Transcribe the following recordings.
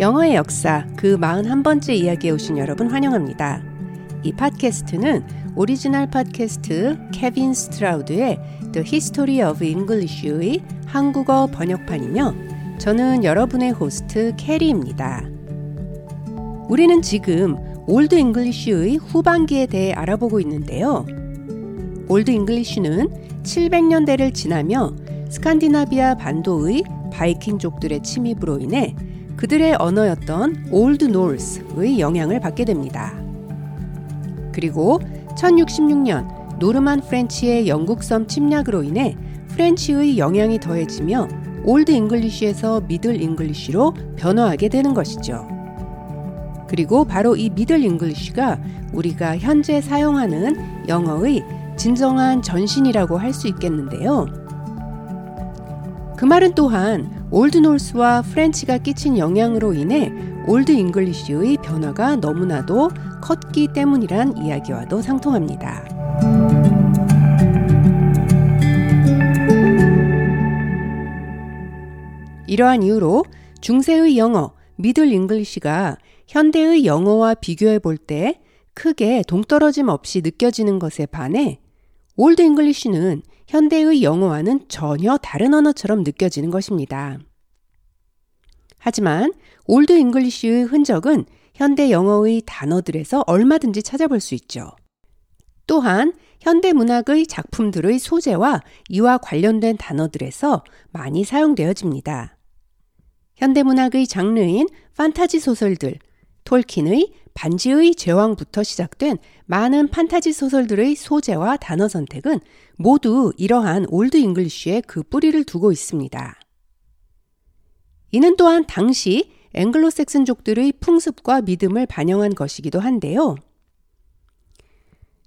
영어의 역사 그 41번째 이야기에 오신 여러분 환영합니다. 이 팟캐스트는 오리지널 팟캐스트 케빈 스트라우드의 The History of English의 한국어 번역판이며 저는 여러분의 호스트 캐리입니다. 우리는 지금 Old English의 후반기에 대해 알아보고 있는데요. Old English는 700년대를 지나며 스칸디나비아 반도의 바이킹족들의 침입으로 인해 그들의 언어였던 Old Norse의 영향을 받게 됩니다. 그리고 1066년 Norman French의 영국 섬 침략으로 인해 French의 영향이 더해지며 Old English에서 Middle English로 변화하게 되는 것이죠. 그리고 바로 이 Middle English가 우리가 현재 사용하는 영어의 진정한 전신이라고 할 수 있겠는데요. 그 말은 또한 Old Norse와 French가 끼친 영향으로 인해 Old English의 변화가 너무나도 컸기 때문이란 이야기와도 상통합니다. 이러한 이유로 중세의 영어, Middle English가 현대의 영어와 비교해 볼 때 크게 동떨어짐 없이 느껴지는 것에 반해 Old English는 현대의 영어와는 전혀 다른 언어처럼 느껴지는 것입니다. 하지만 Old English의 흔적은 현대 영어의 단어들에서 얼마든지 찾아볼 수 있죠. 또한 현대 문학의 작품들의 소재와 이와 관련된 단어들에서 많이 사용되어집니다. 현대 문학의 장르인 판타지 소설들, 톨킨의 반지의 제왕부터 시작된 많은 판타지 소설들의 소재와 단어 선택은 모두 이러한 Old English에 그 뿌리를 두고 있습니다. 이는 또한 당시 앵글로색슨족들의 풍습과 믿음을 반영한 것이기도 한데요.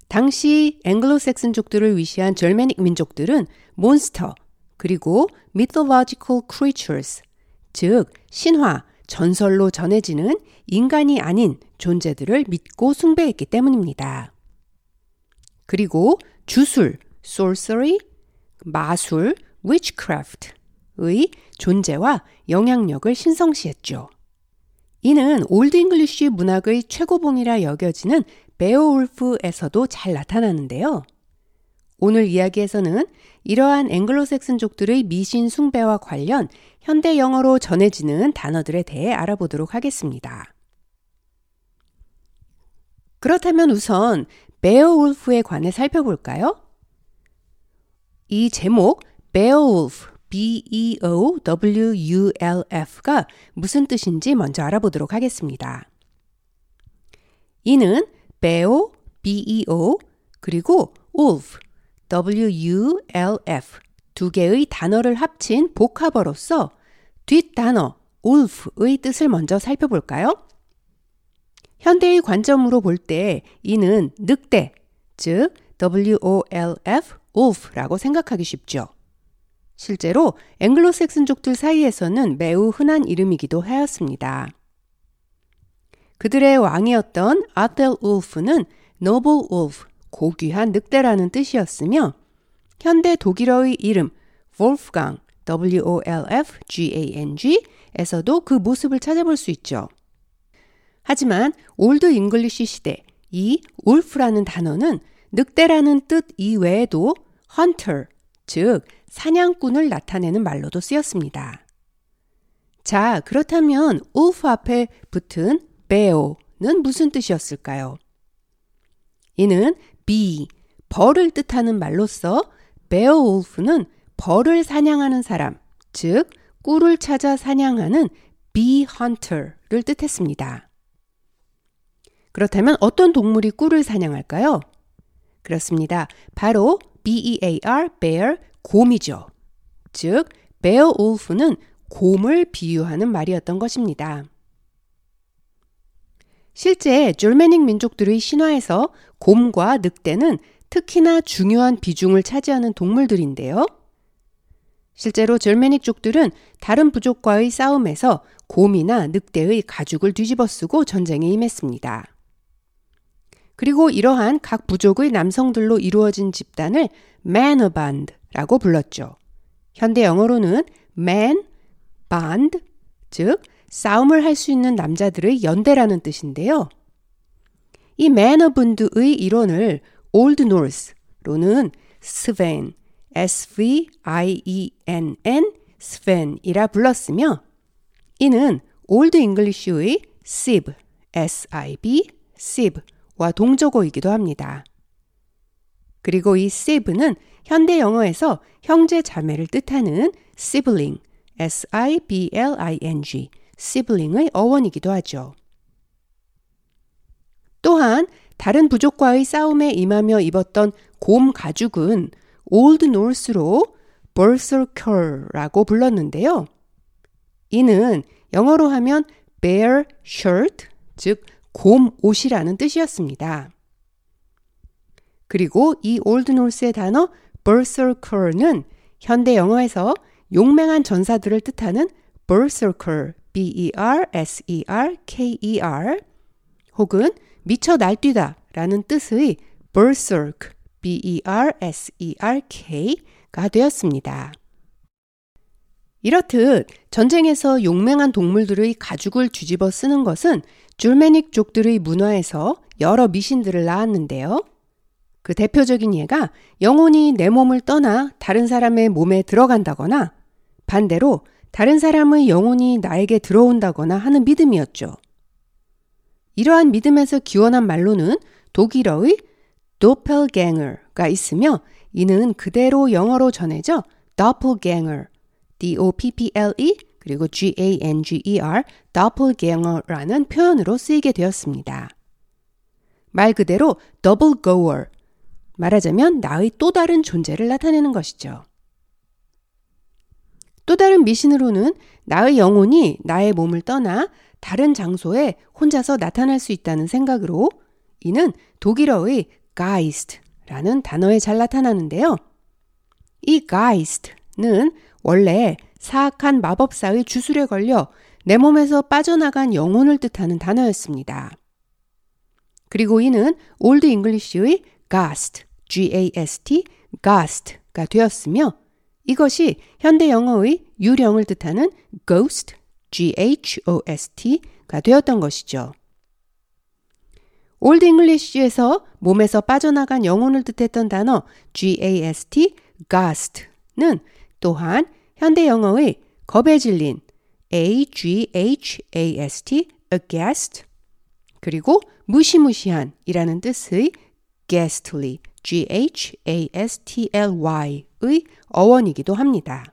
당시 앵글로색슨족들을 위시한 Germanic 민족들은 몬스터 그리고 mythological creatures 즉 신화, 전설로 전해지는 인간이 아닌 존재들을 믿고 숭배했기 때문입니다. 그리고 주술, sorcery, 마술, witchcraft의 존재와 영향력을 신성시했죠. 이는 Old English 문학의 최고봉이라 여겨지는 베오울프에서도 잘 나타나는데요. 오늘 이야기에서는 이러한 앵글로색슨족들의 미신 숭배와 관련 현대 영어로 전해지는 단어들에 대해 알아보도록 하겠습니다. 그렇다면 우선 베어울프에 관해 살펴볼까요? 이 제목 베어울프 B-E-O-W-U-L-F가 무슨 뜻인지 먼저 알아보도록 하겠습니다. 이는 bear, B-E-O, 그리고 wolf, W-U-L-F 두 개의 단어를 합친 복합어로서 뒷단어 wolf의 뜻을 먼저 살펴볼까요? 현대의 관점으로 볼 때 이는 늑대, 즉 W-O-L-F, wolf라고 생각하기 쉽죠. 실제로 앵글로색슨족들 사이에서는 매우 흔한 이름이기도 하였습니다. 그들의 왕이었던 아델 울프는 noble wolf, 고귀한 늑대라는 뜻이었으며 현대 독일어의 이름 Wolfgang, W-O-L-F-G-A-N-G 에서도 그 모습을 찾아볼 수 있죠. 하지만 Old English 시대 이 wolf라는 단어는 늑대라는 뜻 이외에도 hunter, 즉 사냥꾼을 나타내는 말로도 쓰였습니다. 자, 그렇다면 wolf 앞에 붙은 bear는 무슨 뜻이었을까요? 이는 be, 벌을 뜻하는 말로서 beowulf는 벌을 사냥하는 사람, 즉 꿀을 찾아 사냥하는 bee hunter를 뜻했습니다. 그렇다면 어떤 동물이 꿀을 사냥할까요? 그렇습니다. 바로 bear, bear, 곰이죠. 즉, 베어울프는 곰을 비유하는 말이었던 것입니다. 실제 졸메닉 민족들의 신화에서 곰과 늑대는 특히나 중요한 비중을 차지하는 동물들인데요. 실제로 절메닉족들은 다른 부족과의 싸움에서 곰이나 늑대의 가죽을 뒤집어 쓰고 전쟁에 임했습니다. 그리고 이러한 각 부족의 남성들로 이루어진 집단을 Männerbund, 라고 불렀죠. 현대 영어로는 man, band, 즉 싸움을 할 수 있는 남자들의 연대라는 뜻인데요. 이 Männerbund의 이론을 Old Norse로는 Sven, S-V-I-E-N-N, Sven이라 불렀으며 이는 Old English의 sib, s-i-b, sib 와 동족어이기도 합니다. 그리고 이 sib는 현대 영어에서 형제 자매를 뜻하는 sibling, s-i-b-l-i-n-g, sibling의 어원이기도 하죠. 또한 다른 부족과의 싸움에 임하며 입었던 곰 가죽은 Old Norse로 berserker라고 불렀는데요. 이는 영어로 하면 bear shirt, 즉 곰 옷이라는 뜻이었습니다. 그리고 이 Old Norse의 단어 berserker는 현대 영어에서 용맹한 전사들을 뜻하는 berserker, b-e-r-s-e-r-k-e-r 혹은 미쳐 날뛰다 라는 뜻의 berserk, b-e-r-s-e-r-k가 되었습니다. 이렇듯 전쟁에서 용맹한 동물들의 가죽을 뒤집어 쓰는 것은 줄메닉족들의 문화에서 여러 미신들을 낳았는데요. 그 대표적인 예가 영혼이 내 몸을 떠나 다른 사람의 몸에 들어간다거나 반대로 다른 사람의 영혼이 나에게 들어온다거나 하는 믿음이었죠. 이러한 믿음에서 기원한 말로는 독일어의 doppelganger가 있으며 이는 그대로 영어로 전해져 doppelganger, D-O-P-P-L-E 그리고 G-A-N-G-E-R, doppelganger라는 표현으로 쓰이게 되었습니다. 말 그대로 double goer, 말하자면 나의 또 다른 존재를 나타내는 것이죠. 또 다른 미신으로는 나의 영혼이 나의 몸을 떠나 다른 장소에 혼자서 나타날 수 있다는 생각으로 이는 독일어의 Geist라는 단어에 잘 나타나는데요. 이 Geist는 원래 사악한 마법사의 주술에 걸려 내 몸에서 빠져나간 영혼을 뜻하는 단어였습니다. 그리고 이는 Old English의 Gast, G-A-S-T, Gast가 되었으며 이것이 현대 영어의 유령을 뜻하는 Ghost, G-H-O-S-T가 되었던 것이죠. Old English에서 몸에서 빠져나간 영혼을 뜻했던 단어 G-A-S-T, Ghast는 또한 현대 영어의 겁에 질린 A-G-H-A-S-T, aghast 그리고 무시무시한 이라는 뜻의 ghastly, G-H-A-S-T-L-Y의 어원이기도 합니다.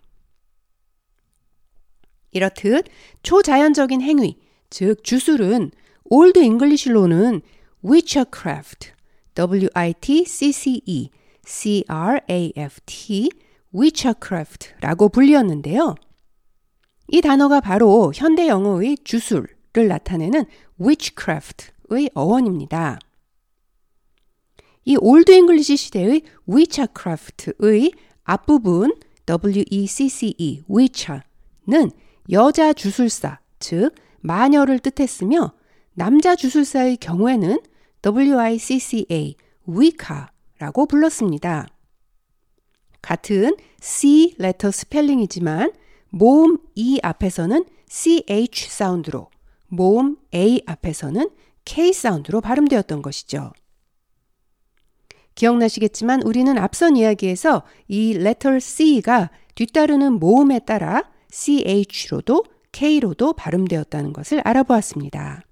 이렇듯 초자연적인 행위, 즉 주술은 Old English로는 witchcraft, Witchcraft라고 불리었는데요. 이 단어가 바로 현대 영어의 주술을 나타내는 witchcraft의 어원입니다. 이 Old English 시대의 witchcraft의 앞부분 W-E-C-C-E, witcher는 여자 주술사, 즉 마녀를 뜻했으며 남자 주술사의 경우에는 WICCA, wicca라고 불렀습니다. 같은 C letter 스펠링이지만 모음 E 앞에서는 CH 사운드로, 모음 A 앞에서는 K 사운드로 발음되었던 것이죠. 기억나시겠지만 우리는 앞선 이야기에서 이 letter C가 뒤따르는 모음에 따라 CH로도 K로도 발음되었다는 것을 알아보았습니다.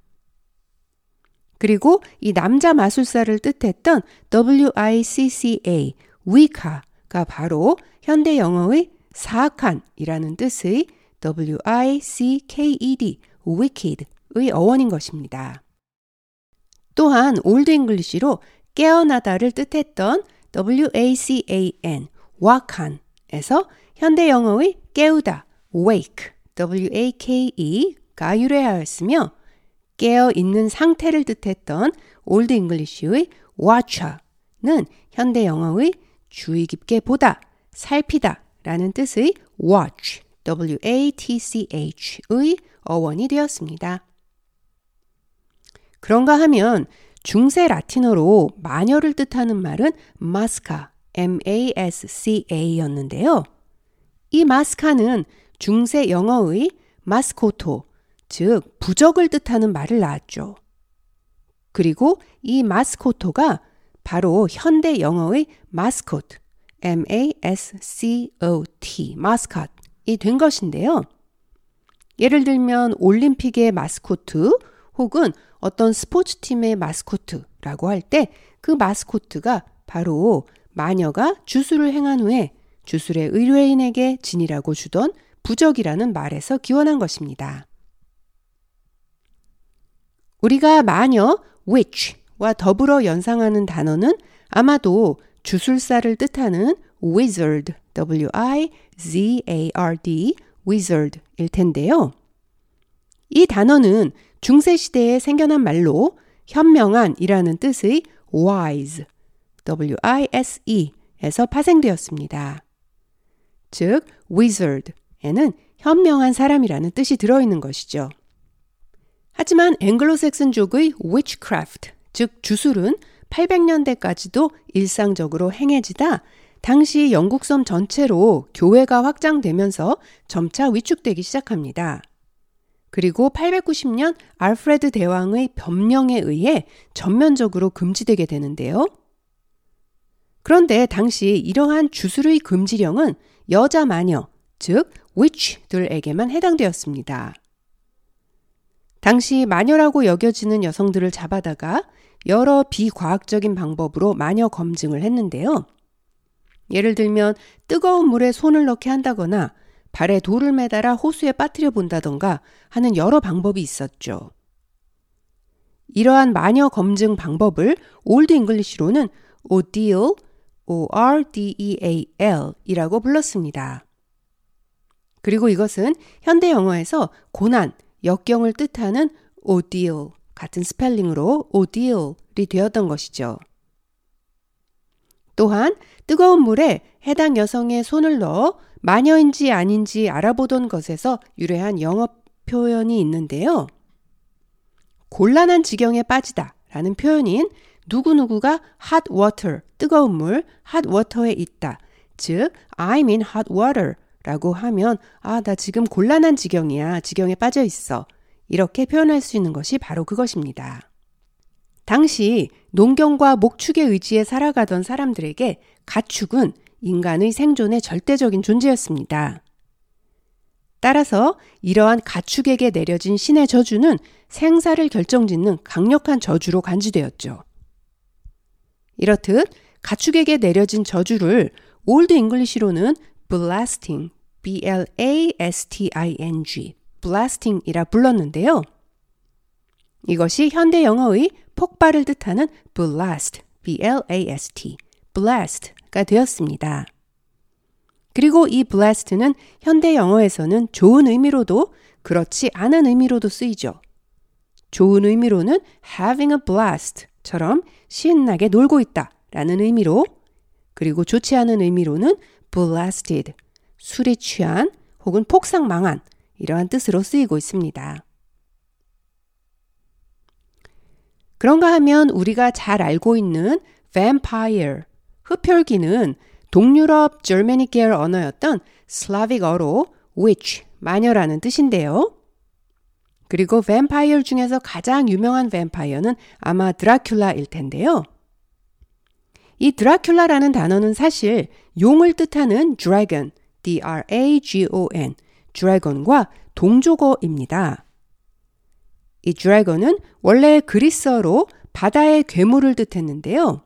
그리고 이 남자 마술사를 뜻했던 WICCA, 위카 가 바로 현대 영어의 사악한이라는 뜻의 WICKED, wicked의 어원인 것입니다. 또한 Old English로 깨어나다를 뜻했던 WACAN, wacan에서 현대 영어의 깨우다, wake, W-A-K-E가 유래하였으며 깨어 있는 상태를 뜻했던 Old English의 watch는 현대 영어의 주의 깊게 보다, 살피다 라는 뜻의 watch, W-A-T-C-H의 어원이 되었습니다. 그런가 하면 중세 라틴어로 마녀를 뜻하는 말은 마스카, M-A-S-C-A였는데요. 이 마스카는 중세 영어의 마스코토, 즉 부적을 뜻하는 말을 낳았죠. 그리고 이 마스코토가 바로 현대 영어의 마스코트, M-A-S-C-O-T, 마스컷이 된 것인데요. 예를 들면 올림픽의 마스코트 혹은 어떤 스포츠팀의 마스코트라고 할 때 그 마스코트가 바로 마녀가 주술을 행한 후에 주술의 의뢰인에게 지니라고 주던 부적이라는 말에서 기원한 것입니다. 우리가 마녀 witch 와 더불어 연상하는 단어는 아마도 주술사를 뜻하는 wizard, w-i-z-a-r-d, wizard일 텐데요. 이 단어는 중세 시대에 생겨난 말로 현명한이라는 뜻의 wise, w-i-s-e에서 파생되었습니다. 즉, wizard에는 현명한 사람이라는 뜻이 들어있는 것이죠. 하지만 앵글로색슨족의 witchcraft, 즉 주술은 800년대까지도 일상적으로 행해지다 당시 영국 섬 전체로 교회가 확장되면서 점차 위축되기 시작합니다. 그리고 890년 알프레드 대왕의 변명에 의해 전면적으로 금지되게 되는데요. 그런데 당시 이러한 주술의 금지령은 여자 마녀, 즉 witch들에게만 해당되었습니다. 당시 마녀라고 여겨지는 여성들을 잡아다가 여러 비과학적인 방법으로 마녀 검증을 했는데요. 예를 들면 뜨거운 물에 손을 넣게 한다거나 발에 돌을 매달아 호수에 빠뜨려 본다던가 하는 여러 방법이 있었죠. 이러한 마녀 검증 방법을 Old English로는 ordeal, O-R-D-E-A-L 이라고 불렀습니다. 그리고 이것은 현대 영어에서 고난, 역경을 뜻하는 ordeal 같은 스펠링으로 ordeal이 되었던 것이죠. 또한 뜨거운 물에 해당 여성의 손을 넣어 마녀인지 아닌지 알아보던 것에서 유래한 영어 표현이 있는데요. 곤란한 지경에 빠지다 라는 표현인 누구누구가 hot water, 뜨거운 물, hot water에 있다. 즉, I'm in hot water 라고 하면, 아, 나 지금 곤란한 지경이야. 지경에 빠져 있어. 이렇게 표현할 수 있는 것이 바로 그것입니다. 당시 농경과 목축의 의지에 살아가던 사람들에게 가축은 인간의 생존의 절대적인 존재였습니다. 따라서 이러한 가축에게 내려진 신의 저주는 생사를 결정짓는 강력한 저주로 간주되었죠. 이렇듯 가축에게 내려진 저주를 Old English로는 blasting, b-l-a-s-t-i-n-g, blasting이라 불렀는데요. 이것이 현대 영어의 폭발을 뜻하는 blast, b-l-a-s-t, blast가 되었습니다. 그리고 이 blast는 현대 영어에서는 좋은 의미로도 그렇지 않은 의미로도 쓰이죠. 좋은 의미로는 having a blast처럼 신나게 놀고 있다 라는 의미로 그리고 좋지 않은 의미로는 blasted, 술에 취한 혹은 폭삭 망한 이러한 뜻으로 쓰이고 있습니다. 그런가 하면 우리가 잘 알고 있는 vampire, 흡혈귀는 동유럽 절메닉 계열 언어였던 슬라빅어로 witch, 마녀라는 뜻인데요. 그리고 vampire 중에서 가장 유명한 vampire는 아마 드라큘라일 텐데요. 이 드라큘라라는 단어는 사실 용을 뜻하는 dragon, D-R-A-G-O-N, dragon과 동조어입니다. 이 dragon은 원래 그리스어로 바다의 괴물을 뜻했는데요.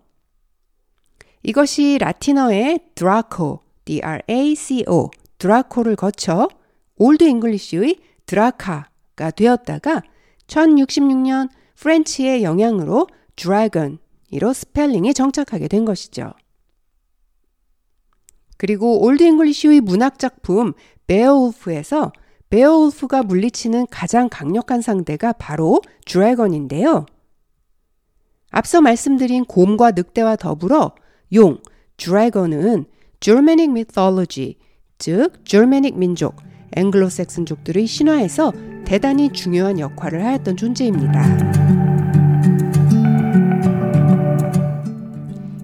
이것이 라틴어의 draco, D-R-A-C-O, draco를 거쳐 Old English의 draca가 되었다가 1066년 French의 영향으로 dragon으로 스펠링이 정착하게 된 것이죠. 그리고 Old English의 문학 작품 베어울프에서 베어울프가 물리치는 가장 강력한 상대가 바로 드래건인데요. 앞서 말씀드린 곰과 늑대와 더불어 용, 드래건은 Germanic mythology, 즉 Germanic 민족, 앵글로색슨족들의 신화에서 대단히 중요한 역할을 하였던 존재입니다.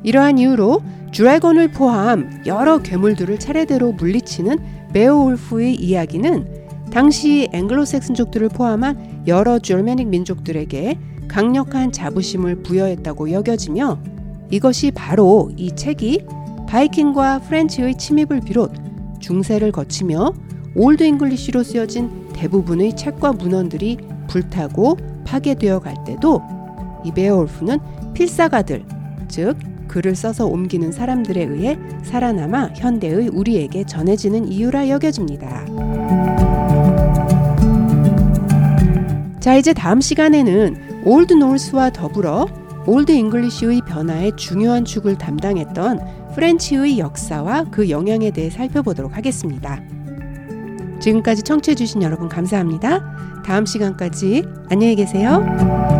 이러한 이유로 드래곤을 포함 여러 괴물들을 차례대로 물리치는 베어울프의 이야기는 당시 앵글로색슨족들을 포함한 여러 Germanic 민족들에게 강력한 자부심을 부여했다고 여겨지며 이것이 바로 이 책이 바이킹과 French의 침입을 비롯 중세를 거치며 Old English로 쓰여진 대부분의 책과 문헌들이 불타고 파괴되어 갈 때도 이 베어울프는 필사가들, 즉 글을 써서 옮기는 사람들에 의해 살아남아 현대의 우리에게 전해지는 이유라 여겨집니다. 자, 이제 다음 시간에는 Old Norse와 더불어 Old English의 변화의 중요한 축을 담당했던 French의 역사와 그 영향에 대해 살펴보도록 하겠습니다. 지금까지 청취해주신 여러분 감사합니다. 다음 시간까지 안녕히 계세요.